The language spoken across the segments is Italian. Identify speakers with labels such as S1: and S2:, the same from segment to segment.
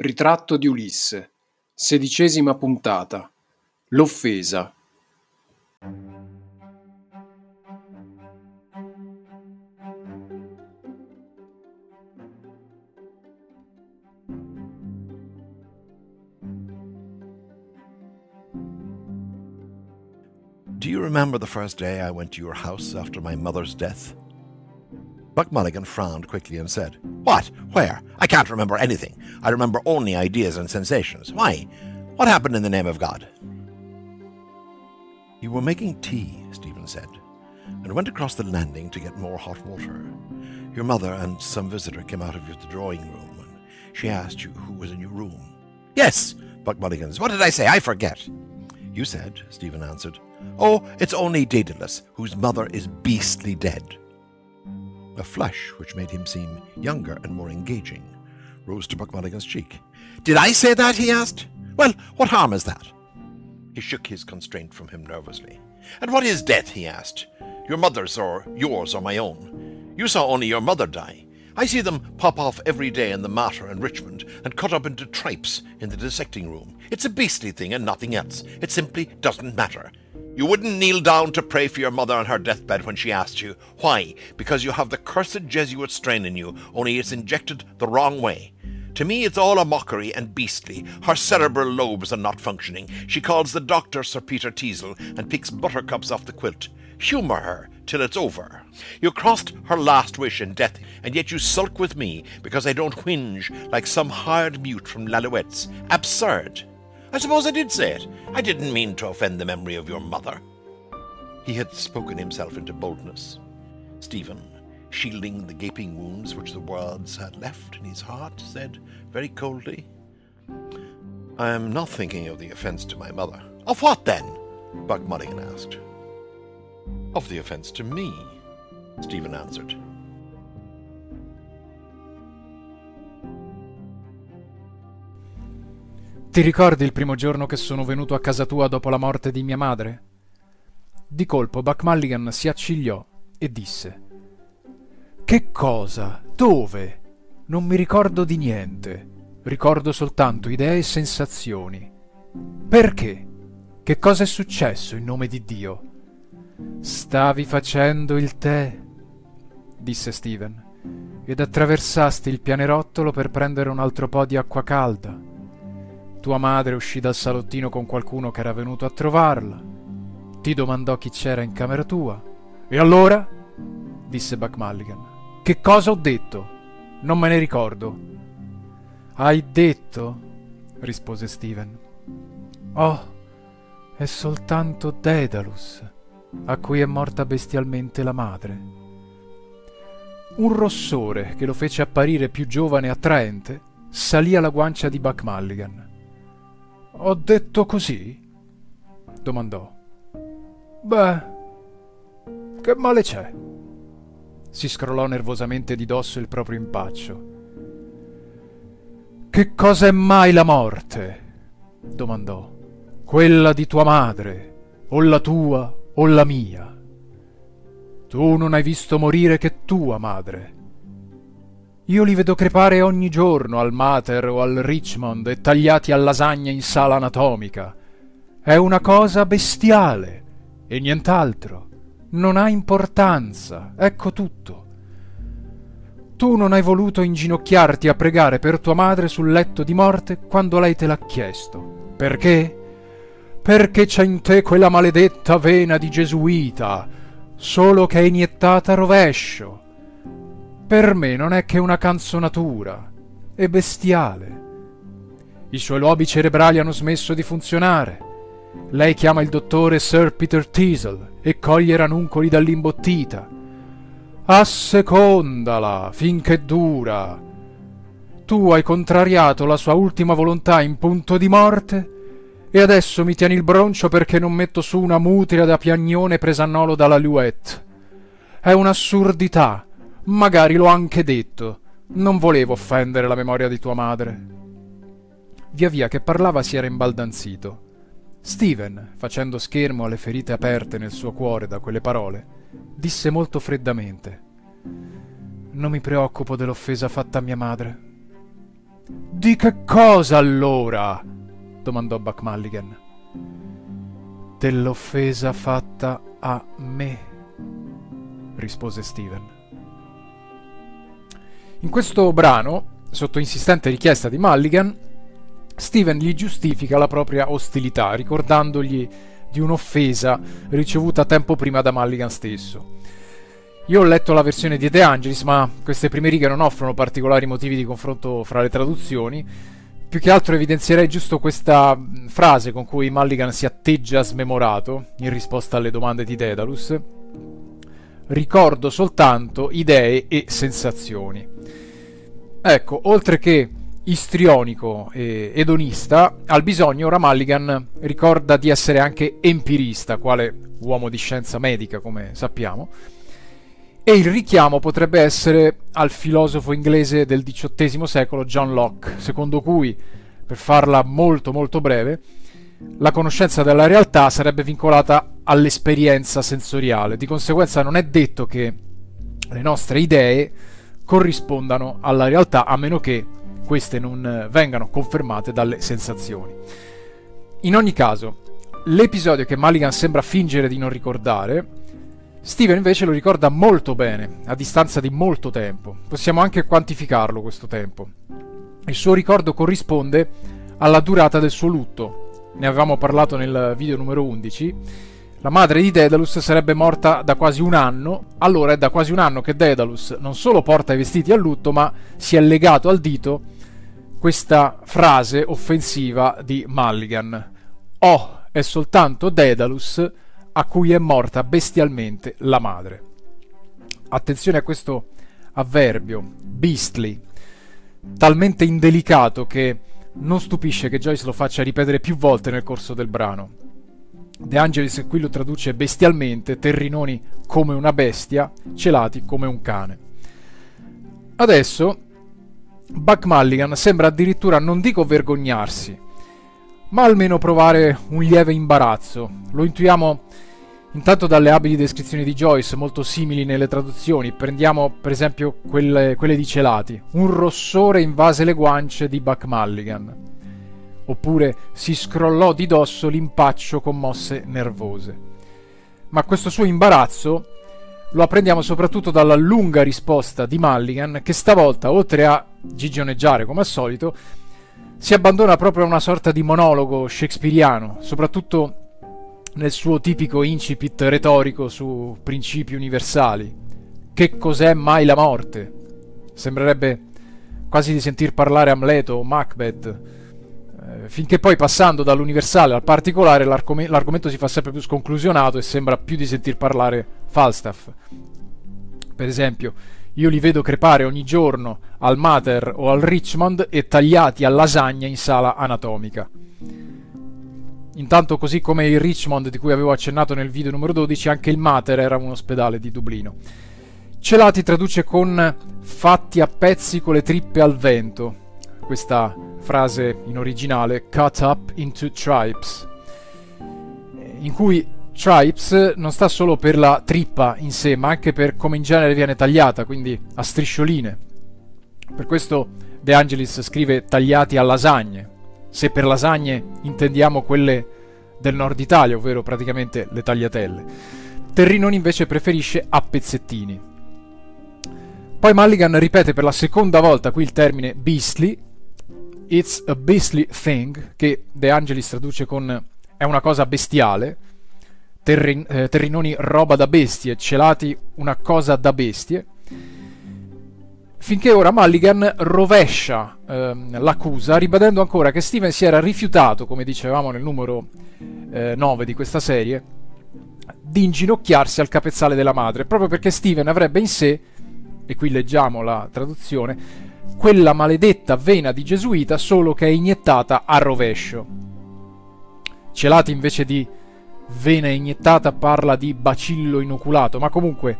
S1: Ritratto di Ulisse. Sedicesima puntata. L'offesa.
S2: Do you remember the first day I went to your house after my mother's death? Buck Mulligan frowned quickly and said, What? Where? I can't remember anything. I remember only ideas and sensations. Why? What happened in the name of God? You were making tea, Stephen said, and went across the landing to get more hot water. Your mother and some visitor came out of the drawing room, and she asked you who was in your room. Yes, Buck Mulligans. What did I say? I forget. You said, Stephen answered, Oh, it's only Daedalus, whose mother is beastly dead. A flush, which made him seem younger and more engaging, rose to Buck Mulligan's cheek. Did I say that? he asked. Well, what harm is that? He shook his constraint from him nervously. And what is death? he asked. Your mother's or yours or my own. You saw only your mother die. I see them pop off every day in the Mater and Richmond and cut up into tripes in the dissecting room. It's a beastly thing and nothing else. It simply doesn't matter. You wouldn't kneel down to pray for your mother on her deathbed when she asked you. Why? Because you have the cursed Jesuit strain in you, only it's injected the wrong way. To me, it's all a mockery and beastly. Her cerebral lobes are not functioning. She calls the doctor Sir Peter Teasel and picks buttercups off the quilt. Humour her till it's over. You crossed her last wish in death, and yet you sulk with me because I don't whinge like some hired mute from Lalouette's. Absurd. I suppose I did say it. I didn't mean to offend the memory of your mother. He had spoken himself into boldness. Stephen, shielding the gaping wounds which the words had left in his heart, said very coldly, I am not thinking of the offence to my mother. Of what then? Buck Mulligan asked. Of the offence to me, Stephen answered.
S3: Ti ricordi il primo giorno che sono venuto a casa tua dopo la morte di mia madre? Di colpo Buck Mulligan si accigliò e disse Che cosa? Dove? Non mi ricordo di niente. Ricordo soltanto idee e sensazioni. Perché? Che cosa è successo in nome di Dio? Stavi facendo il tè, disse Steven, ed attraversasti il pianerottolo per prendere un altro po' di acqua calda. Tua madre uscì dal salottino con qualcuno che era venuto a trovarla. Ti domandò chi c'era in camera tua. E allora? disse Buck Mulligan. Che cosa ho detto? Non me ne ricordo. Hai detto? rispose Steven. Oh, è soltanto Daedalus, a cui è morta bestialmente la madre. Un rossore che lo fece apparire più giovane e attraente salì alla guancia di Buck Mulligan. Ho detto così? domandò. Beh, che male c'è? Si scrollò nervosamente di dosso il proprio impaccio. Che cosa è mai la morte? domandò. Quella di tua madre, o la tua, o la mia. Tu non hai visto morire che tua madre. Io li vedo crepare ogni giorno al Mater o al Richmond e tagliati a lasagna in sala anatomica. È una cosa bestiale e nient'altro. Non ha importanza, ecco tutto. Tu non hai voluto inginocchiarti a pregare per tua madre sul letto di morte quando lei te l'ha chiesto. Perché? Perché c'è in te quella maledetta vena di gesuita, solo che è iniettata a rovescio per me non è che una canzonatura. È bestiale. I suoi lobi cerebrali hanno smesso di funzionare. Lei chiama il dottore Sir Peter Teasel e coglie ranuncoli dall'imbottita. Assecondala finché dura. Tu hai contrariato la sua ultima volontà in punto di morte e adesso mi tieni il broncio perché non metto su una mutria da piagnone presannolo dalla Luette. È un'assurdità Magari l'ho anche detto. Non volevo offendere la memoria di tua madre. Via via che parlava si era imbaldanzito. Steven, facendo schermo alle ferite aperte nel suo cuore da quelle parole, disse molto freddamente: Non mi preoccupo dell'offesa fatta a mia madre. Di che cosa allora? domandò Buck Mulligan. Dell'offesa fatta a me, rispose Steven. In questo brano, sotto insistente richiesta di Mulligan, Steven gli giustifica la propria ostilità, ricordandogli di un'offesa ricevuta tempo prima da Mulligan stesso. Io ho letto la versione di De Angelis, ma queste prime righe non offrono particolari motivi di confronto fra le traduzioni. Più che altro evidenzierei giusto questa frase con cui Mulligan si atteggia smemorato in risposta alle domande di Daedalus. Ricordo soltanto idee e sensazioni. Ecco, oltre che istrionico e edonista, al bisogno ora Mulligan ricorda di essere anche empirista, quale uomo di scienza medica, come sappiamo, e il richiamo potrebbe essere al filosofo inglese del XVIII secolo John Locke, secondo cui, per farla molto molto breve, la conoscenza della realtà sarebbe vincolata all'esperienza sensoriale. Di conseguenza non è detto che le nostre idee corrispondano alla realtà a meno che queste non vengano confermate dalle sensazioni. In ogni caso, l'episodio che Mulligan sembra fingere di non ricordare Steven invece lo ricorda molto bene, a distanza di molto tempo. Possiamo anche quantificarlo questo tempo. Il suo ricordo corrisponde alla durata del suo lutto. Ne avevamo parlato nel video numero 11. La madre di Daedalus sarebbe morta da quasi un anno, allora è da quasi un anno che Daedalus non solo porta i vestiti a lutto, ma si è legato al dito questa frase offensiva di Mulligan. Oh, è soltanto Daedalus a cui è morta bestialmente la madre. Attenzione a questo avverbio, beastly, talmente indelicato che non stupisce che Joyce lo faccia ripetere più volte nel corso del brano. De Angelis qui lo traduce bestialmente, terrinoni come una bestia, celati come un cane. Adesso Buck Mulligan sembra addirittura non dico vergognarsi, ma almeno provare un lieve imbarazzo. Lo intuiamo Intanto dalle abili descrizioni di Joyce, molto simili nelle traduzioni, prendiamo per esempio quelle, quelle di Celati. Un rossore invase le guance di Buck Mulligan. Oppure si scrollò di dosso l'impaccio con mosse nervose. Ma questo suo imbarazzo lo apprendiamo soprattutto dalla lunga risposta di Mulligan, che stavolta, oltre a gigioneggiare come al solito, si abbandona proprio a una sorta di monologo shakespeariano, soprattutto nel suo tipico incipit retorico su principi universali. Che cos'è mai la morte? Sembrerebbe quasi di sentir parlare Amleto o Macbeth. Eh, finché poi passando dall'universale al particolare l'argom- l'argomento si fa sempre più sconclusionato e sembra più di sentir parlare Falstaff. Per esempio, io li vedo crepare ogni giorno al Mater o al Richmond e tagliati a lasagna in sala anatomica. Intanto, così come il Richmond di cui avevo accennato nel video numero 12, anche il Mater era un ospedale di Dublino. Celati traduce con fatti a pezzi con le trippe al vento. Questa frase in originale, cut up into tribes, in cui tribes non sta solo per la trippa in sé, ma anche per come in genere viene tagliata, quindi a striscioline. Per questo De Angelis scrive tagliati a lasagne, se per lasagne intendiamo quelle del nord Italia, ovvero praticamente le tagliatelle. Terrinoni invece preferisce a pezzettini. Poi Mulligan ripete per la seconda volta qui il termine beastly, it's a beastly thing, che De Angelis traduce con è una cosa bestiale, Terrin- eh, Terrinoni roba da bestie, celati una cosa da bestie, finché ora Mulligan rovescia ehm, l'accusa, ribadendo ancora che Steven si era rifiutato, come dicevamo nel numero eh, 9 di questa serie, di inginocchiarsi al capezzale della madre, proprio perché Steven avrebbe in sé, e qui leggiamo la traduzione, quella maledetta vena di gesuita solo che è iniettata a rovescio. Celati invece di vena iniettata parla di bacillo inoculato, ma comunque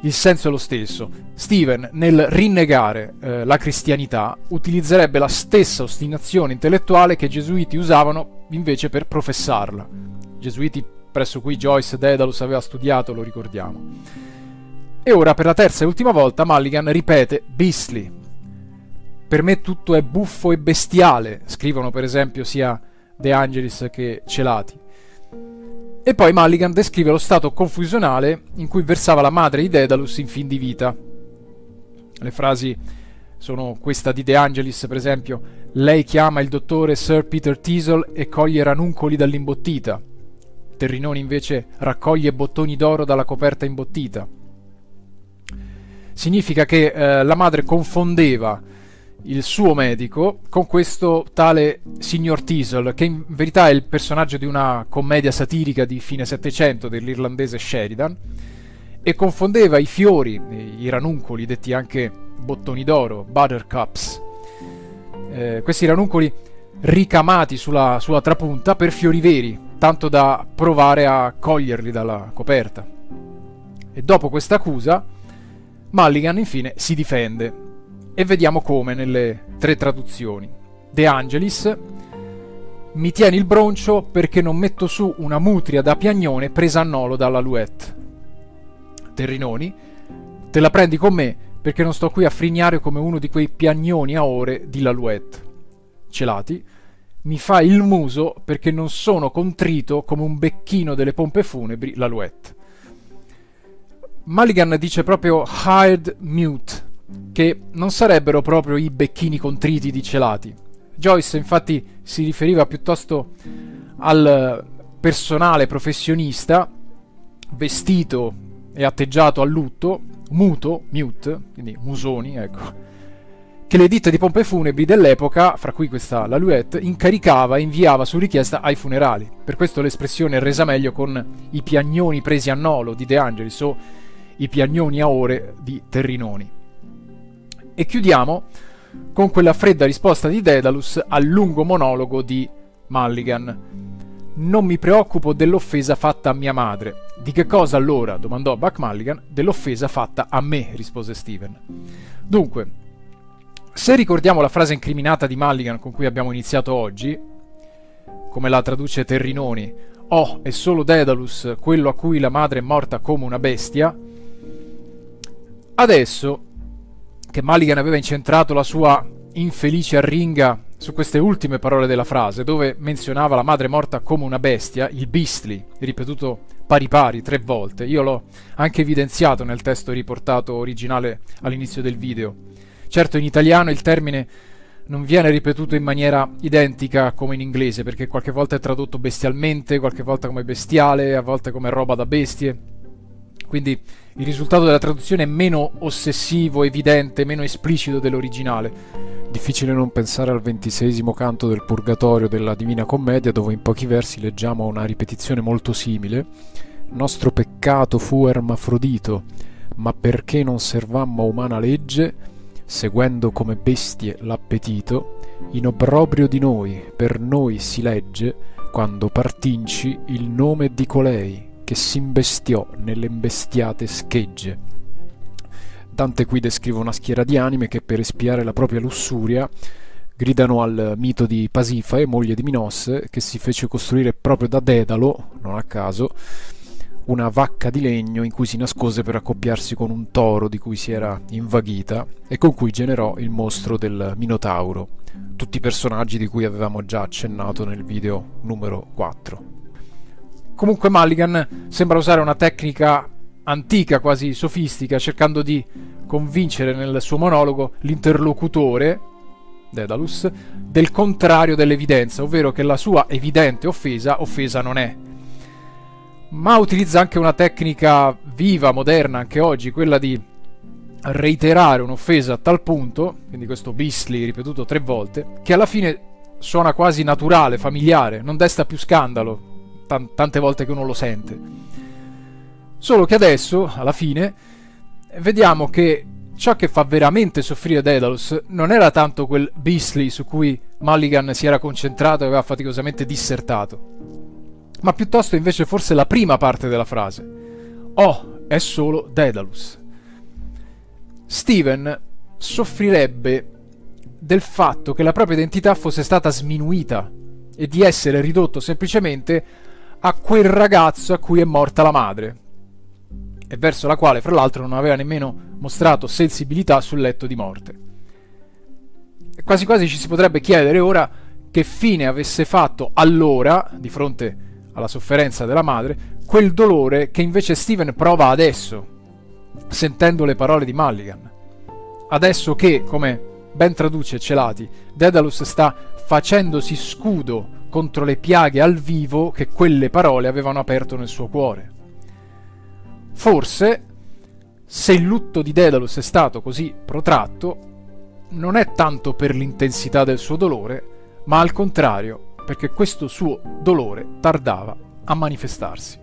S3: il senso è lo stesso. Steven, nel rinnegare eh, la cristianità, utilizzerebbe la stessa ostinazione intellettuale che i gesuiti usavano invece per professarla. Gesuiti presso cui Joyce Daedalus aveva studiato, lo ricordiamo. E ora, per la terza e ultima volta, Mulligan ripete Beastly. Per me tutto è buffo e bestiale, scrivono per esempio sia De Angelis che Celati. E poi Mulligan descrive lo stato confusionale in cui versava la madre di Daedalus in fin di vita. Le frasi sono questa di De Angelis, per esempio, lei chiama il dottore Sir Peter Teasel e coglie ranuncoli dall'imbottita. Terrinoni invece raccoglie bottoni d'oro dalla coperta imbottita. Significa che eh, la madre confondeva il suo medico con questo tale signor Teasel, che in verità è il personaggio di una commedia satirica di fine Settecento dell'irlandese Sheridan, e confondeva i fiori, i ranuncoli, detti anche bottoni d'oro, buttercups, eh, questi ranuncoli ricamati sulla, sulla trapunta per fiori veri, tanto da provare a coglierli dalla coperta. E dopo questa accusa, Mulligan infine si difende e vediamo come nelle tre traduzioni. De Angelis mi tieni il broncio perché non metto su una mutria da piagnone presa a nolo dalla Luette. Terrinoni, te la prendi con me perché non sto qui a frignare come uno di quei piagnoni a ore di Lalouette. Celati, mi fa il muso perché non sono contrito come un becchino delle pompe funebri Lalouette. Mulligan dice proprio hired mute, che non sarebbero proprio i becchini contriti di Celati. Joyce infatti si riferiva piuttosto al personale professionista vestito e atteggiato a lutto, muto, mute, quindi musoni, ecco, che le ditte di pompe funebri dell'epoca, fra cui questa la Luette, incaricava e inviava su richiesta ai funerali. Per questo l'espressione è resa meglio con i piagnoni presi a nolo di De Angelis o i piagnoni a ore di Terrinoni. E chiudiamo con quella fredda risposta di Daedalus al lungo monologo di Mulligan. Non mi preoccupo dell'offesa fatta a mia madre. Di che cosa allora? domandò Buck Mulligan. Dell'offesa fatta a me, rispose Steven. Dunque, se ricordiamo la frase incriminata di Mulligan con cui abbiamo iniziato oggi, come la traduce Terrinoni, Oh, è solo Daedalus quello a cui la madre è morta come una bestia, adesso che Mulligan aveva incentrato la sua infelice arringa su queste ultime parole della frase, dove menzionava la madre morta come una bestia, il beastly, ripetuto pari pari tre volte. Io l'ho anche evidenziato nel testo riportato originale all'inizio del video. Certo, in italiano il termine non viene ripetuto in maniera identica come in inglese, perché qualche volta è tradotto bestialmente, qualche volta come bestiale, a volte come roba da bestie. Quindi il risultato della traduzione è meno ossessivo, evidente, meno esplicito dell'originale.
S1: Difficile non pensare al ventisesimo canto del Purgatorio della Divina Commedia, dove in pochi versi leggiamo una ripetizione molto simile. Nostro peccato fu ermafrodito, ma perché non servammo a umana legge, seguendo come bestie l'appetito, in obbrobrio di noi, per noi si legge, quando partinci il nome di colei che s'imbestiò nelle imbestiate schegge. Dante qui descrive una schiera di anime che per espiare la propria lussuria gridano al mito di Pasifae, moglie di Minosse, che si fece costruire proprio da Dedalo, non a caso, una vacca di legno in cui si nascose per accoppiarsi con un toro di cui si era invaghita e con cui generò il mostro del Minotauro, tutti i personaggi di cui avevamo già accennato nel video numero 4.
S3: Comunque Mulligan sembra usare una tecnica antica, quasi sofistica, cercando di convincere nel suo monologo l'interlocutore, Dedalus, del contrario dell'evidenza, ovvero che la sua evidente offesa offesa non è. Ma utilizza anche una tecnica viva, moderna anche oggi, quella di reiterare un'offesa a tal punto, quindi questo beastly ripetuto tre volte, che alla fine suona quasi naturale, familiare, non desta più scandalo, tante volte che uno lo sente. Solo che adesso, alla fine, vediamo che ciò che fa veramente soffrire Daedalus non era tanto quel Beastly su cui Mulligan si era concentrato e aveva faticosamente dissertato, ma piuttosto invece forse la prima parte della frase. Oh, è solo Daedalus. Steven soffrirebbe del fatto che la propria identità fosse stata sminuita e di essere ridotto semplicemente a quel ragazzo a cui è morta la madre e verso la quale fra l'altro non aveva nemmeno mostrato sensibilità sul letto di morte. E quasi quasi ci si potrebbe chiedere ora che fine avesse fatto allora, di fronte alla sofferenza della madre, quel dolore che invece Steven prova adesso, sentendo le parole di Mulligan. Adesso che, come ben traduce Celati, Daedalus sta facendosi scudo contro le piaghe al vivo che quelle parole avevano aperto nel suo cuore. Forse, se il lutto di Daedalus è stato così protratto, non è tanto per l'intensità del suo dolore, ma al contrario perché questo suo dolore tardava a manifestarsi.